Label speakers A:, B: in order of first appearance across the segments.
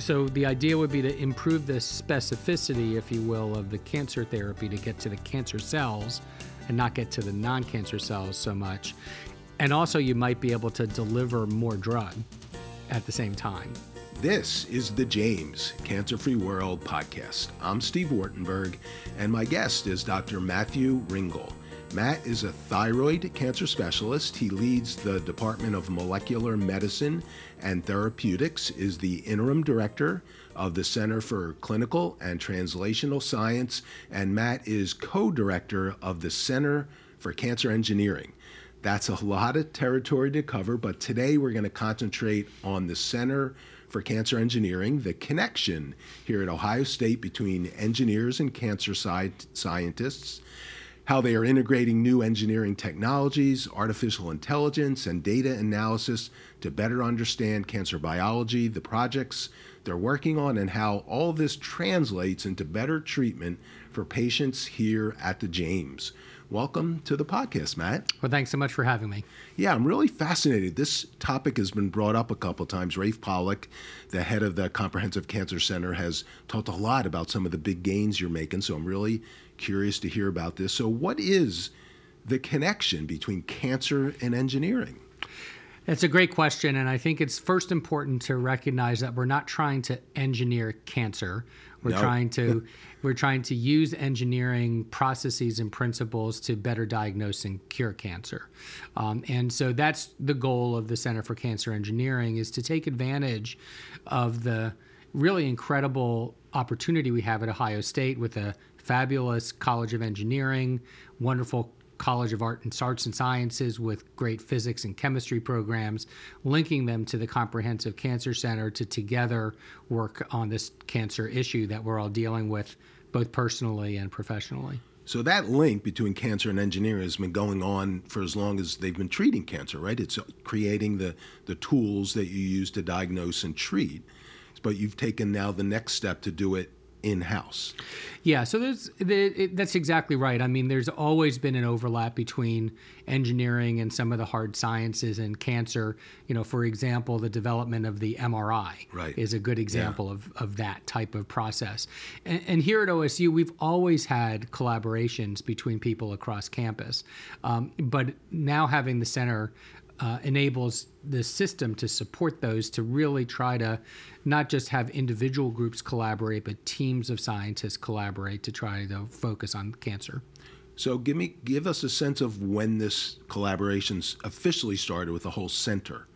A: so the idea would be to improve the specificity, if you will, of the cancer therapy to get to the cancer cells and not get to the non-cancer cells so much. And also you might be able to deliver more drug at the same time.
B: This is the James Cancer Free World podcast. I'm Steve Wartenberg, and my guest is Dr. Matthew Ringel. Matt is a thyroid cancer specialist. He leads the Department of Molecular Medicine and Therapeutics, is the interim director of the Center for Clinical and Translational Science, and Matt is co director of the Center for Cancer Engineering. That's a lot of territory to cover, but today we're going to concentrate on the Center for Cancer Engineering, the connection here at Ohio State between engineers and cancer scientists how they are integrating new engineering technologies, artificial intelligence, and data analysis to better understand cancer biology, the projects they're working on, and how all this translates into better treatment for patients here at the James. Welcome to the podcast, Matt.
A: Well, thanks so much for having me.
B: Yeah, I'm really fascinated. This topic has been brought up a couple times. Rafe Pollock, the head of the Comprehensive Cancer Center, has talked a lot about some of the big gains you're making. So I'm really curious to hear about this. So, what is the connection between cancer and engineering?
A: It's a great question, and I think it's first important to recognize that we're not trying to engineer cancer. We're no. trying to we're trying to use engineering processes and principles to better diagnose and cure cancer, um, and so that's the goal of the Center for Cancer Engineering is to take advantage of the really incredible opportunity we have at Ohio State with a fabulous College of Engineering, wonderful College of Art and Arts and Sciences with great physics and chemistry programs, linking them to the Comprehensive Cancer Center to together work on this cancer issue that we're all dealing with, both personally and professionally.
B: So that link between cancer and engineering has been going on for as long as they've been treating cancer, right? It's creating the, the tools that you use to diagnose and treat. But you've taken now the next step to do it in house.
A: Yeah, so there's it, that's exactly right. I mean, there's always been an overlap between engineering and some of the hard sciences and cancer. You know, for example, the development of the MRI
B: right.
A: is a good example yeah. of, of that type of process. And, and, here at OSU, we've always had collaborations between people across campus, um, but now having the center uh, enables the system to support those to really try to not just have individual groups collaborate, but teams of scientists collaborate to try to focus on cancer.
B: So give me give us a sense of when this collaboration officially started with the whole center.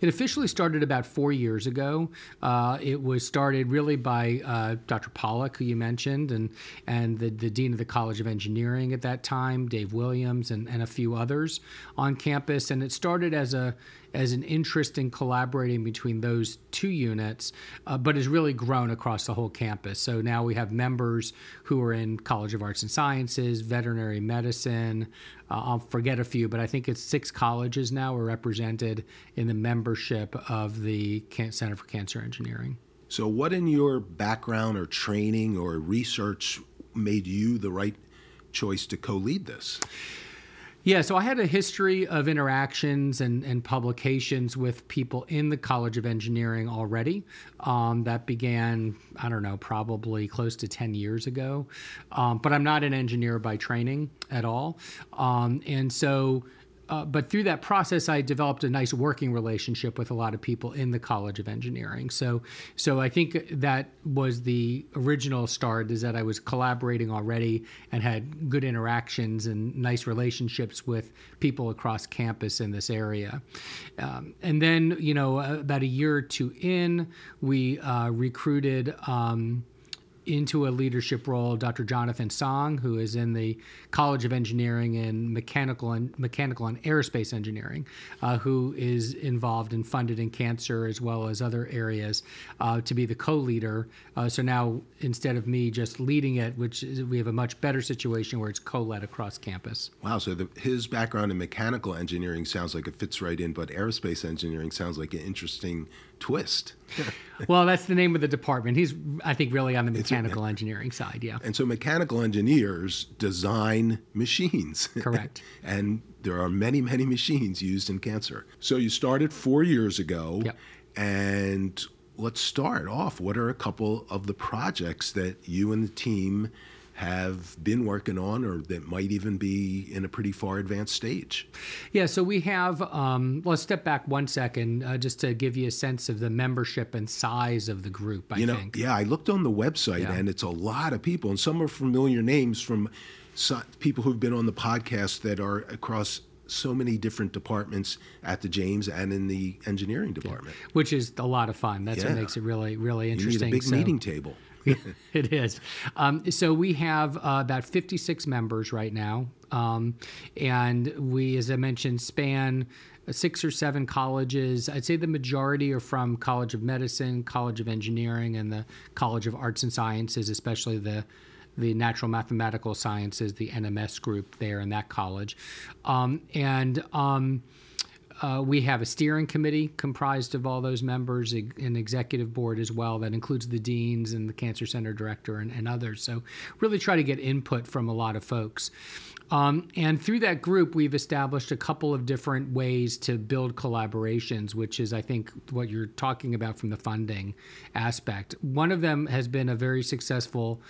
A: It officially started about four years ago. Uh, it was started really by uh, Dr. Pollock, who you mentioned, and and the, the dean of the College of Engineering at that time, Dave Williams, and, and a few others on campus. And it started as a as an interest in collaborating between those two units, uh, but has really grown across the whole campus. So now we have members who are in College of Arts and Sciences, veterinary medicine. Uh, I'll forget a few, but I think it's six colleges now are represented in the membership of the Center for Cancer Engineering.
B: So, what in your background or training or research made you the right choice to co lead this?
A: Yeah, so I had a history of interactions and, and publications with people in the College of Engineering already. Um, that began, I don't know, probably close to 10 years ago. Um, but I'm not an engineer by training at all. Um, and so uh, but through that process, I developed a nice working relationship with a lot of people in the College of Engineering. So, so I think that was the original start. Is that I was collaborating already and had good interactions and nice relationships with people across campus in this area. Um, and then, you know, about a year or two in, we uh, recruited. Um, into a leadership role Dr. Jonathan Song, who is in the College of Engineering and Mechanical and Mechanical and Aerospace Engineering, uh, who is involved and funded in cancer as well as other areas, uh, to be the co-leader. Uh, so now instead of me just leading it, which is, we have a much better situation where it's co-led across campus.
B: Wow. So the, his background in mechanical engineering sounds like it fits right in, but aerospace engineering sounds like an interesting twist.
A: well, that's the name of the department. He's, I think, really on the mechanical a, engineering side. Yeah.
B: And so mechanical engineers design machines.
A: Correct.
B: and there are many, many machines used in cancer. So you started four years ago.
A: Yep.
B: And let's start off. What are a couple of the projects that you and the team have been working on or that might even be in a pretty far advanced stage?
A: Yeah, so we have, um, let's step back one second uh, just to give you a sense of the membership and size of the group, I
B: you know,
A: think.
B: yeah, I looked on the website
A: Yeah.
B: and it's a lot of people, and some are familiar names from so, people who've been on the podcast that are across so many different departments at the James and in the engineering department.
A: Which is a lot of fun. That's what makes it really, really
B: You need
A: interesting.
B: a big
A: So-
B: meeting table.
A: it is. Um, so we have uh, about 56 members right now. Um, and we, as I mentioned, span six or seven colleges. I'd say the majority are from College of Medicine, College of Engineering, and the College of Arts and Sciences, especially the the Natural Mathematical Sciences, the NMS group there in that college. Um, and um, uh, we have a steering committee comprised of all those members, an executive board as well that includes the deans and the cancer center director and, and others. So, really try to get input from a lot of folks. Um, and through that group, we've established a couple of different ways to build collaborations, which is, I think, what you're talking about from the funding aspect. One of them has been a very successful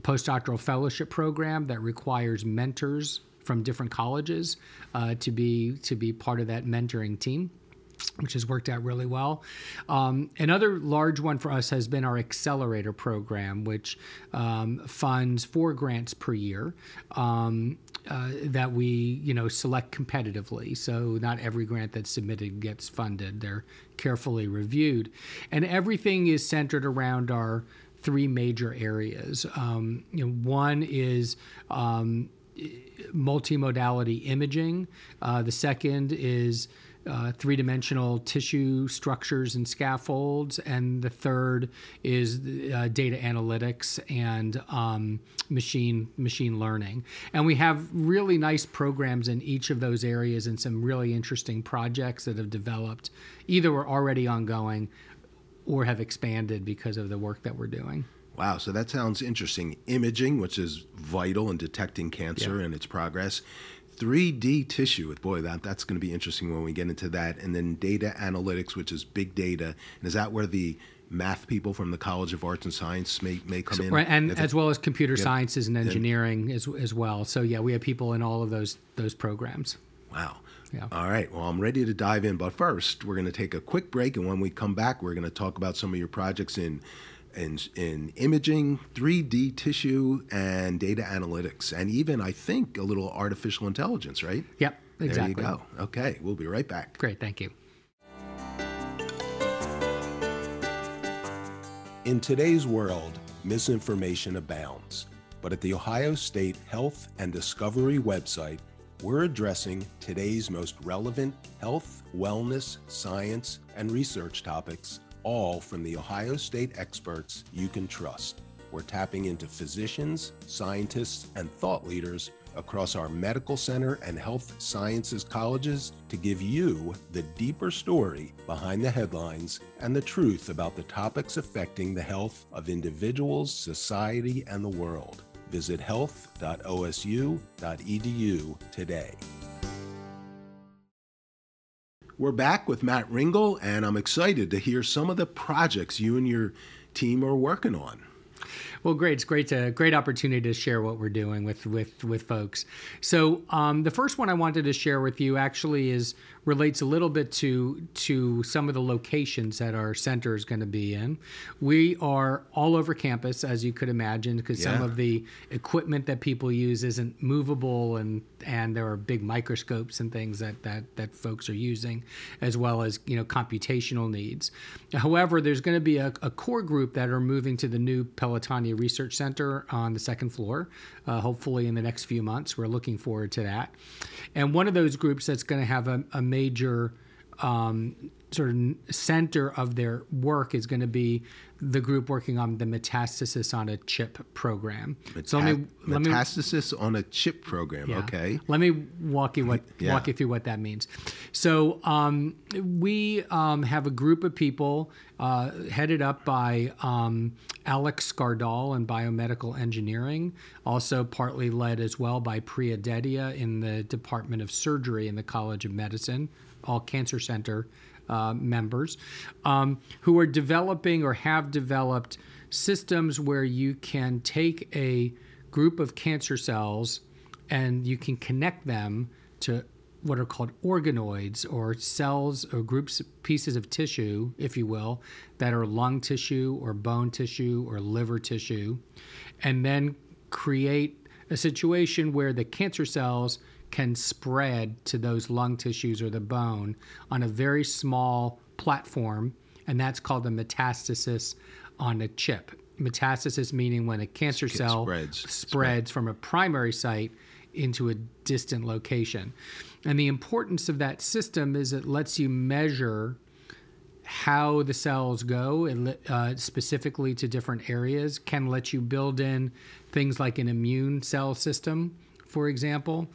A: postdoctoral fellowship program that requires mentors from different colleges uh, to be to be part of that mentoring team which has worked out really well. Um, another large one for us has been our accelerator program, which um, funds four grants per year um, uh, that we, you know, select competitively. So not every grant that's submitted gets funded; they're carefully reviewed, and everything is centered around our three major areas. Um, you know, one is um, multimodality imaging. Uh, the second is uh, three dimensional tissue structures and scaffolds. And the third is uh, data analytics and um, machine, machine learning. And we have really nice programs in each of those areas and some really interesting projects that have developed, either are already ongoing or have expanded because of the work that we're doing.
B: Wow, so that sounds interesting. Imaging, which is vital in detecting cancer and its progress. 3D tissue, boy, that, that's going to be interesting when we get into that. And then data analytics, which is big data. And is that where the math people from the College of Arts and Science may, may come in?
A: Right, and as well as computer sciences and engineering as, as well. So yeah, we have people in all of those those programs.
B: Wow.
A: Yeah.
B: All right. Well, I'm ready to dive in, but first, we're going to take a quick break, and when we come back, we're going to talk about some of your projects in in in imaging, 3D tissue, and data analytics, and even I think a little artificial intelligence. Right?
A: Yep, exactly.
B: There you go. Okay, we'll be right back.
A: Great, thank you.
B: In today's world, misinformation abounds. But at the Ohio State Health and Discovery website, we're addressing today's most relevant health, wellness, science, and research topics, all from the Ohio State experts you can trust. We're tapping into physicians, scientists, and thought leaders across our medical center and health sciences colleges to give you the deeper story behind the headlines and the truth about the topics affecting the health of individuals, society, and the world. Visit health.osu.edu today. We're back with Matt Ringel, and I'm excited to hear some of the projects you and your team are working on.
A: Well, great. It's great to great opportunity to share what we're doing with with with folks. So um, the first one I wanted to share with you actually is relates a little bit to to some of the locations that our center is going to be in. We are all over campus, as you could imagine, because some of the equipment that people use isn't movable, and and there are big microscopes and things that that that folks are using, as well as you know computational needs. However, there's going to be a, a core group that are moving to the new Pelotonia Research Center on the second floor, uh, hopefully in the next few months. We're looking forward to that. And one of those groups that's going to have a, a major um, sort of center of their work is going to be the group working on the metastasis on a chip program. so let me let me
B: Metastasis on a chip program,
A: yeah.
B: okay?
A: Let me walk you what
B: Yeah.
A: walk you through what that means. So um, we um, have a group of people uh, headed up by um, Alex Skardal in biomedical engineering, also partly led as well by Priya Dedhia in the Department of Surgery in the College of Medicine, all cancer center uh, members um, who are developing or have developed systems where you can take a group of cancer cells and you can connect them to what are called organoids or cells or groups pieces of tissue if you will that are lung tissue or bone tissue or liver tissue and then create a situation where the cancer cells can spread to those lung tissues or the bone on a very small platform and that's called a metastasis on a chip metastasis meaning when a cancer cell
B: spreads.
A: spreads from a primary site into a distant location. And the importance of that system is it lets you measure how the cells go uh, specifically to different areas, can let you build in things like an immune cell system, for example,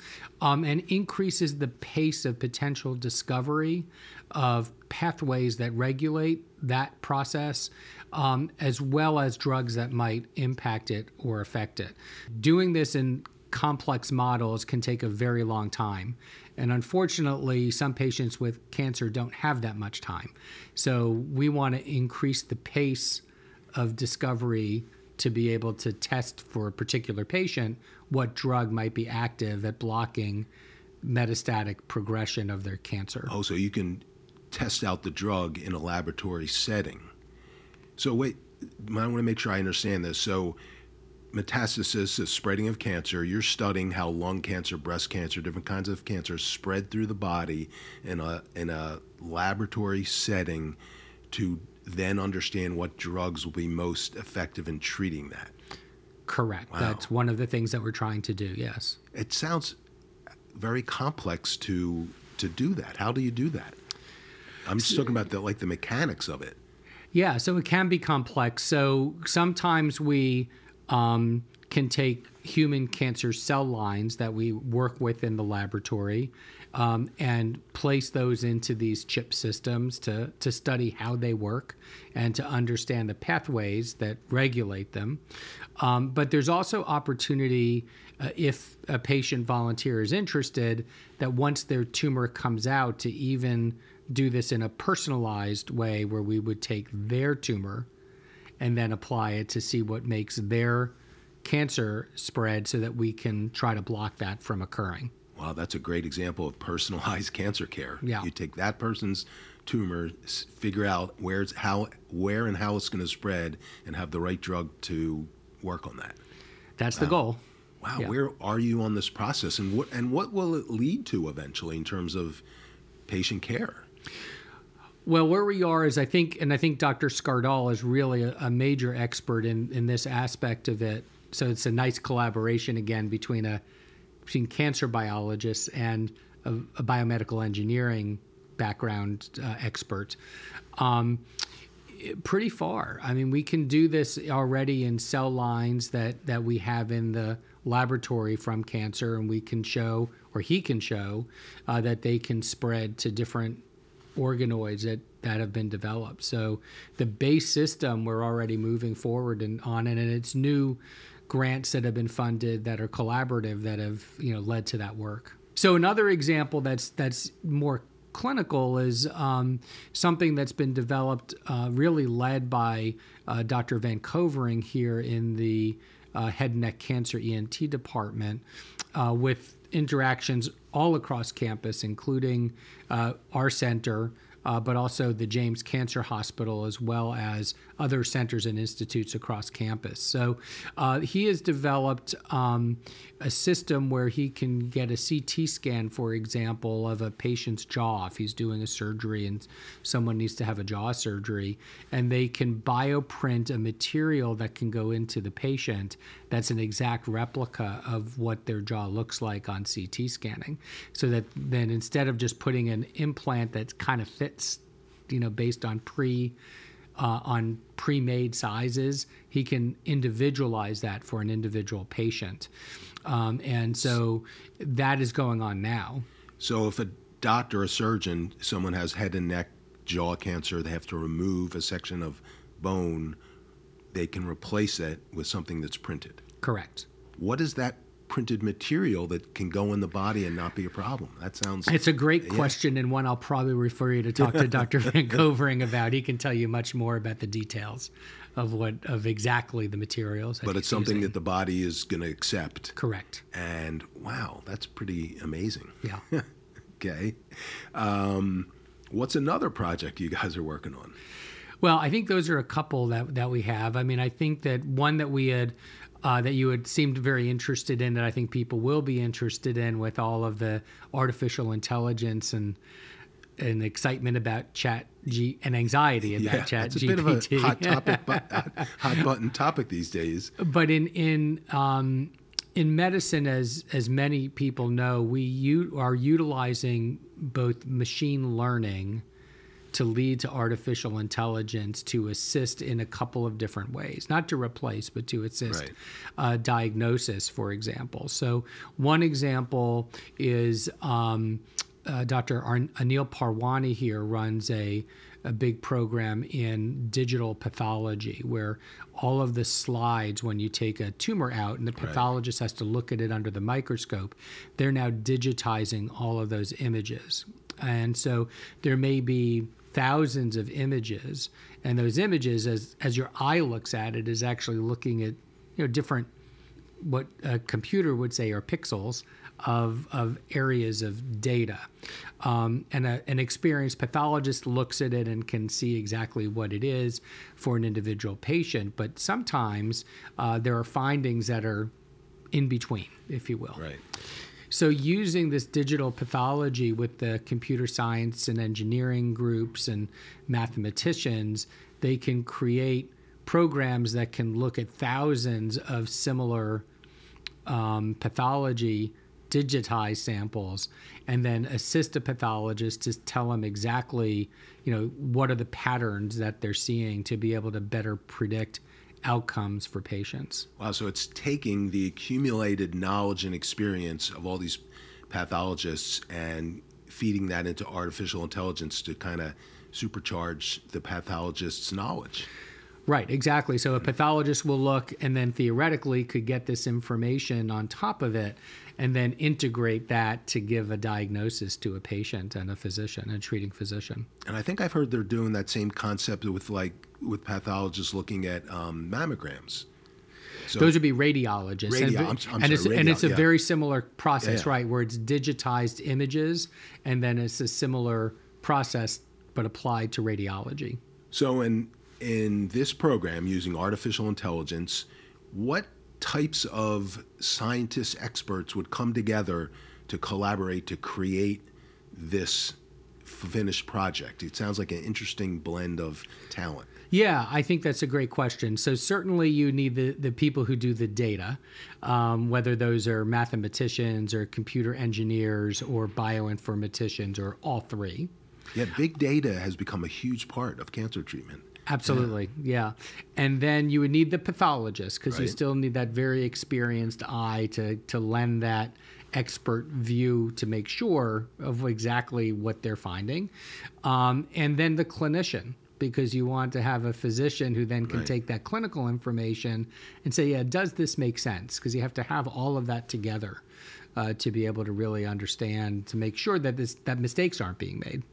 A: um, and increases the pace of potential discovery of pathways that regulate that process, um, as well as drugs that might impact it or affect it. Doing this in complex models can take a very long time. And unfortunately, some patients with cancer don't have that much time. So we want to increase the pace of discovery to be able to test for a particular patient what drug might be active at blocking metastatic progression of their cancer.
B: Oh, so you can test out the drug in a laboratory setting. So, wait, I want to make sure I understand this. So, metastasis is spreading of cancer. You're studying how lung cancer, breast cancer, different kinds of cancer spread through the body in a in a laboratory setting to then understand what drugs will be most effective in treating that.
A: Correct. Wow. That's one of the things that we're trying to do. Yes.
B: It sounds very complex to to do that. How do you do that? I'm just talking about the like the mechanics of it.
A: Yeah, so it can be complex. So sometimes we um, can take human cancer cell lines that we work with in the laboratory um, and place those into these chip systems to, to study how they work and to understand the pathways that regulate them. Um, but there's also opportunity uh, if a patient volunteer is interested that once their tumor comes out to even do this in a personalized way where we would take their tumor and then apply it to see what makes their cancer spread so that we can try to block that from occurring.
B: Wow, that's a great example of personalized cancer care.
A: Yeah.
B: You take that person's tumor, figure out where it's how where and how it's going to spread and have the right drug to work on that.
A: That's wow. the goal.
B: Wow, yeah. where are you on this process and what and what will it lead to eventually in terms of patient care?
A: Well, where we are is I think, and I think Dr. Skardal is really a, a, major expert in, in this aspect of it. So it's a nice collaboration again between a between cancer biologists and a, a biomedical engineering background uh, expert. Um, pretty far. I mean, we can do this already in cell lines that that we have in the laboratory from cancer, and we can show, or he can show, uh, that they can spread to different organoids that, that have been developed. So the base system we're already moving forward and on it, and it's new grants that have been funded that are collaborative that have you know led to that work. So another example that's that's more clinical is um, something that's been developed, uh, really led by uh, Dr. VanKoevering here in the uh, head and neck cancer ENT department, uh, with interactions all across campus, including uh, our center, uh, but also the James Cancer Hospital, as well as other centers and institutes across campus. So uh, he has developed um, a system where he can get a CT scan, for example, of a patient's jaw if he's doing a surgery and someone needs to have a jaw surgery, and they can bioprint a material that can go into the patient that's an exact replica of what their jaw looks like on CT scanning. So that then instead of just putting an implant that kind of fits, you know, based on pre uh, on pre-made sizes, he can individualize that for an individual patient, um, and so that is going on now.
B: So if a doctor, a surgeon, someone has head and neck jaw cancer, they have to remove a section of bone they can replace it with something that's printed.
A: Correct.
B: What does that printed material that can go in the body and not be a problem? That sounds.
A: It's a great question and one I'll probably refer you to talk to Dr. VanKoevering about. He can tell you much more about the details of what of exactly the materials.
B: but it's something
A: using.
B: that the body is going to accept.
A: correct.
B: And wow, that's pretty amazing.
A: Yeah.
B: Okay. Um, what's another project you guys are working on?
A: Well, I think those are a couple that that we have. I mean, I think that one that we had uh, that you had seemed very interested in, that I think people will be interested in with all of the artificial intelligence and and excitement about Chat G and anxiety about Chat
B: it's a
A: GPT.
B: bit of a hot topic, hot button topic these days.
A: but in in um, in medicine, as as many people know, we u- are utilizing both machine learning to lead to artificial intelligence to assist in a couple of different ways, not to replace, but to assist
B: Right.
A: uh, diagnosis, for example. So one example is um, uh, Dr. Arn- Anil Parwani here runs a a big program in digital pathology where all of the slides when you take a tumor out and the pathologist has to look at it under the microscope they're now digitizing all of those images and so there may be thousands of images and those images as as your eye looks at it is actually looking at you know different what a computer would say are pixels of, of areas of data. Um, and a, an experienced pathologist looks at it and can see exactly what it is for an individual patient. But sometimes uh, there are findings that are in between, if you will.
B: Right.
A: So, using this digital pathology with the computer science and engineering groups and mathematicians, they can create programs that can look at thousands of similar um, pathology digitized samples and then assist a pathologist to tell them exactly you know what are the patterns that they're seeing to be able to better predict outcomes for patients
B: Wow. So it's taking the accumulated knowledge and experience of all these pathologists and feeding that into artificial intelligence to kind of supercharge the pathologist's knowledge.
A: Right, exactly. So a pathologist will look and then theoretically could get this information on top of it and then integrate that to give a diagnosis to a patient and a physician, a treating physician.
B: And I think I've heard they're doing that same concept with like with pathologists looking at um, mammograms. So
A: Those would be radiologists.
B: Radio-
A: and,
B: I'm- I'm
A: and it's,
B: sorry,
A: and it's a
B: yeah.
A: very similar process,
B: Yeah, yeah.
A: right, where it's digitized images and then it's a similar process but applied to radiology.
B: So in in this program using artificial intelligence, what types of scientists experts would come together to collaborate to create this finished project? It sounds like an interesting blend of talent.
A: Yeah, I think that's a great question. So certainly you need the, the people who do the data, um, whether those are mathematicians or computer engineers or bioinformaticians or all three.
B: Yeah, big data has become a huge part of cancer treatment.
A: Absolutely, yeah. And then you would need the pathologist because you still need that very experienced eye to to lend that expert view to make sure of exactly what they're finding, um, and then the clinician because you want to have a physician who then can
B: Right.
A: take that clinical information and say, yeah, does this make sense? Because you have to have all of that together uh, to be able to really understand to make sure that this that mistakes aren't being made,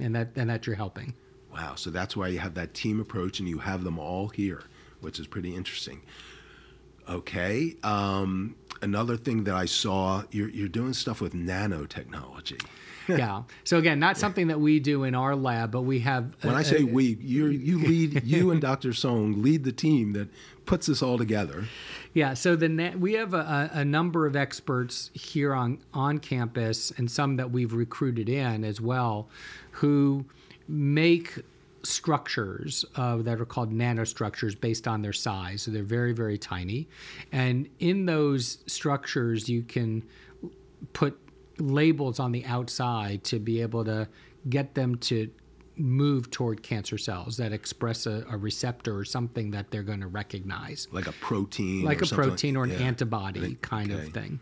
A: and that and that you're helping.
B: Wow, so that's why you have that team approach and you have them all here, which is pretty interesting. Okay, um, another thing that I saw, you're, you're doing stuff with nanotechnology.
A: yeah. So again, not something that we do in our lab, but we have.
B: When
A: I
B: I say we, you you lead, you and Dr. Song lead the team that puts this all together.
A: yeah. So the na- we have a, a a number of experts here on on campus, and some that we've recruited in as well, who make structures uh, that are called nanostructures based on their size. So they're very very tiny, and in those structures you can put labels on the outside to be able to get them to move toward cancer cells that express a, a receptor or something that they're going to recognize
B: like a protein,
A: like a protein or an
B: yeah.
A: antibody kind
B: okay.
A: of thing.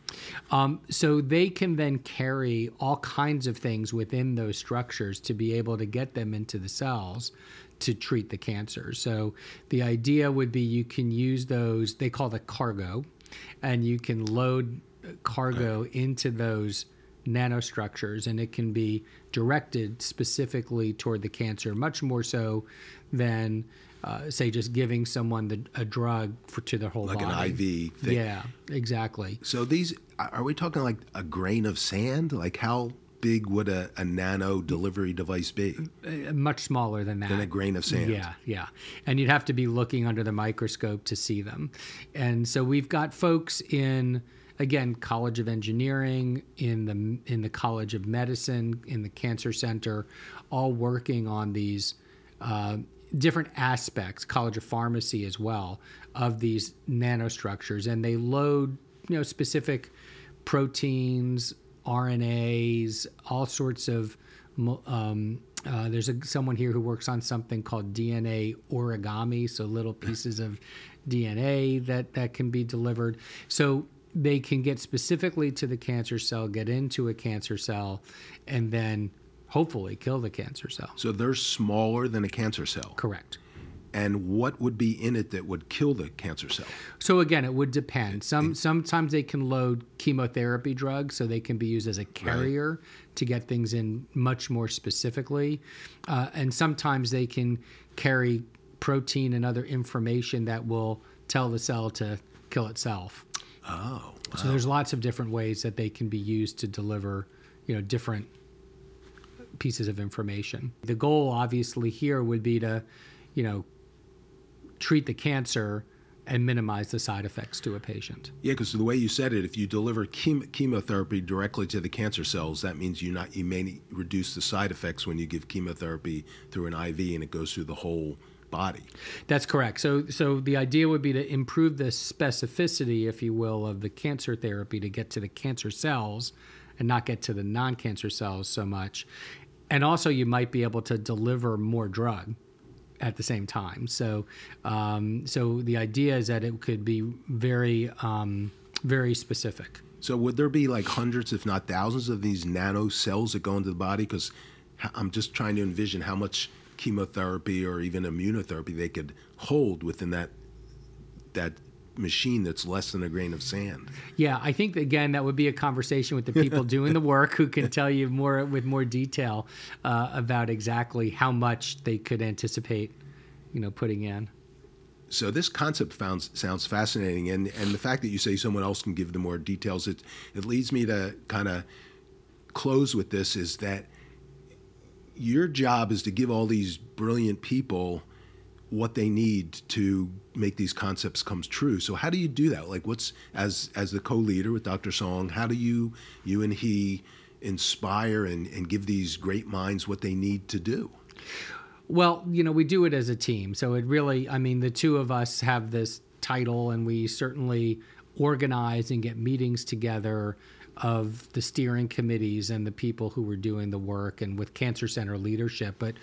A: Um, so they can then carry all kinds of things within those structures to be able to get them into the cells to treat the cancer. So the idea would be you can use those, they call the cargo, and you can load cargo into those nanostructures and it can be directed specifically toward the cancer, much more so than, uh, say, just giving someone the, a drug for to their whole
B: like
A: body.
B: Like an IV thing.
A: Yeah, exactly.
B: So these are we talking like a grain of sand? Like how big would a, a nano delivery device be?
A: Uh, much smaller than that.
B: Than a grain of sand.
A: Yeah, yeah. And you'd have to be looking under the microscope to see them. And so we've got folks in again College of Engineering, in the in the College of Medicine, in the Cancer Center, all working on these uh, different aspects. College of Pharmacy as well of these nanostructures, and they load you know specific proteins, RNAs, all sorts of. Um, uh, there's a, someone here who works on something called DNA origami, so little pieces of DNA that that can be delivered. So they can get specifically to the cancer cell, get into a cancer cell, and then hopefully kill the cancer cell.
B: So they're smaller than a cancer cell.
A: Correct.
B: And what would be in it that would kill the cancer cell?
A: So again, it would depend. Some sometimes they can load chemotherapy drugs, so they can be used as a carrier right. to get things in much more specifically, uh, and sometimes they can carry protein and other information that will tell the cell to kill itself.
B: Oh, wow.
A: so there's lots of different ways that they can be used to deliver, you know, different pieces of information. The goal, obviously, here would be to, you know, treat the cancer and minimize the side effects to a patient.
B: Yeah, because the way you said it, if you deliver chem- chemotherapy directly to the cancer cells, that means you not you may reduce the side effects when you give chemotherapy through an IV and it goes through the whole body.
A: That's correct. So, so the idea would be to improve the specificity, if you will, of the cancer therapy to get to the cancer cells and not get to the non-cancer cells so much. And also, you might be able to deliver more drug at the same time. So, um, so the idea is that it could be very, um, very specific.
B: So, would there be like hundreds, if not thousands, of these nano cells that go into the body? Because I'm just trying to envision how much chemotherapy or even immunotherapy they could hold within that that machine that's less than a grain of sand.
A: Yeah, I think again that would be a conversation with the people doing the work who can tell you more with more detail uh, about exactly how much they could anticipate, you know, putting in.
B: So this concept found, sounds fascinating, and and the fact that you say someone else can give the more details, it it leads me to kind of close with this is that your job is to give all these brilliant people what they need to make these concepts come true. So how do you do that? Like what's as as the co-leader with Dr. Song, how do you you and he inspire and, and give these great minds what they need to do?
A: Well, you know, we do it as a team. So it really I mean the two of us have this title and we certainly organize and get meetings together of the steering committees and the people who were doing the work and with cancer center leadership but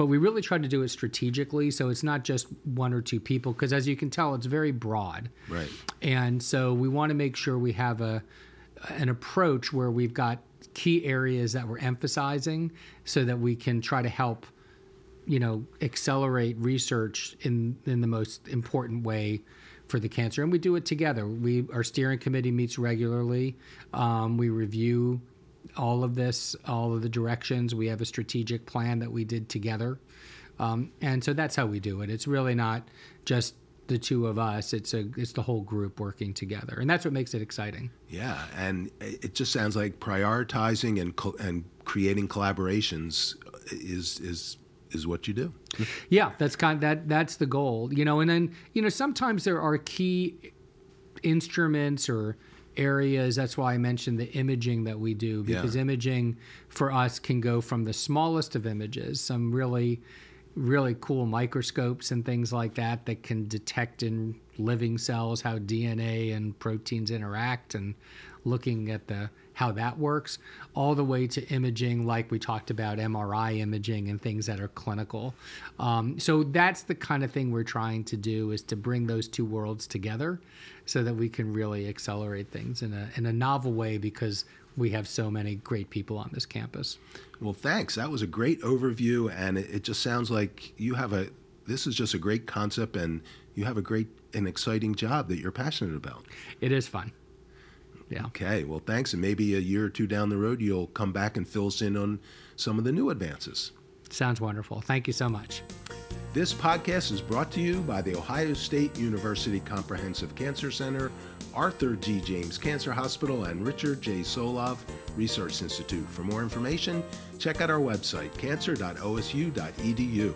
A: but we really tried to do it strategically. So it's not just one or two people because as you can tell it's very broad.
B: Right.
A: And so we want to make sure we have a an approach where we've got key areas that we're emphasizing so that we can try to help you know accelerate research in in the most important way for the cancer, and we do it together. We our steering committee meets regularly. Um, we review all of this, all of the directions. We have a strategic plan that we did together, um, and so that's how we do it. It's really not just the two of us. It's a it's the whole group working together, and that's what makes it exciting.
B: Yeah, and it just sounds like prioritizing and and creating collaborations is is is what you do.
A: yeah, that's kind of, that that's the goal, you know. And then you know sometimes there are key instruments or areas. That's why I mentioned the imaging that we do because yeah. imaging for us can go from the smallest of images, some really really cool microscopes and things like that that can detect in living cells how DNA and proteins interact and looking at the how that works, all the way to imaging, like we talked about MRI imaging and things that are clinical. Um, so that's the kind of thing we're trying to do is to bring those two worlds together, so that we can really accelerate things in a in a novel way because we have so many great people on this campus.
B: Well, thanks. That was a great overview, and it, it just sounds like you have a. This is just a great concept, and you have a great and exciting job that you're passionate about.
A: It is fun. Yeah.
B: Okay. Well, thanks. And maybe a year or two down the road, you'll come back and fill us in on some of the new advances.
A: Sounds wonderful. Thank you so much.
B: This podcast is brought to you by the Ohio State University Comprehensive Cancer Center, Arthur G. James Cancer Hospital, and Richard J. Solove Research Institute. For more information, check out our website, cancer.osu.edu.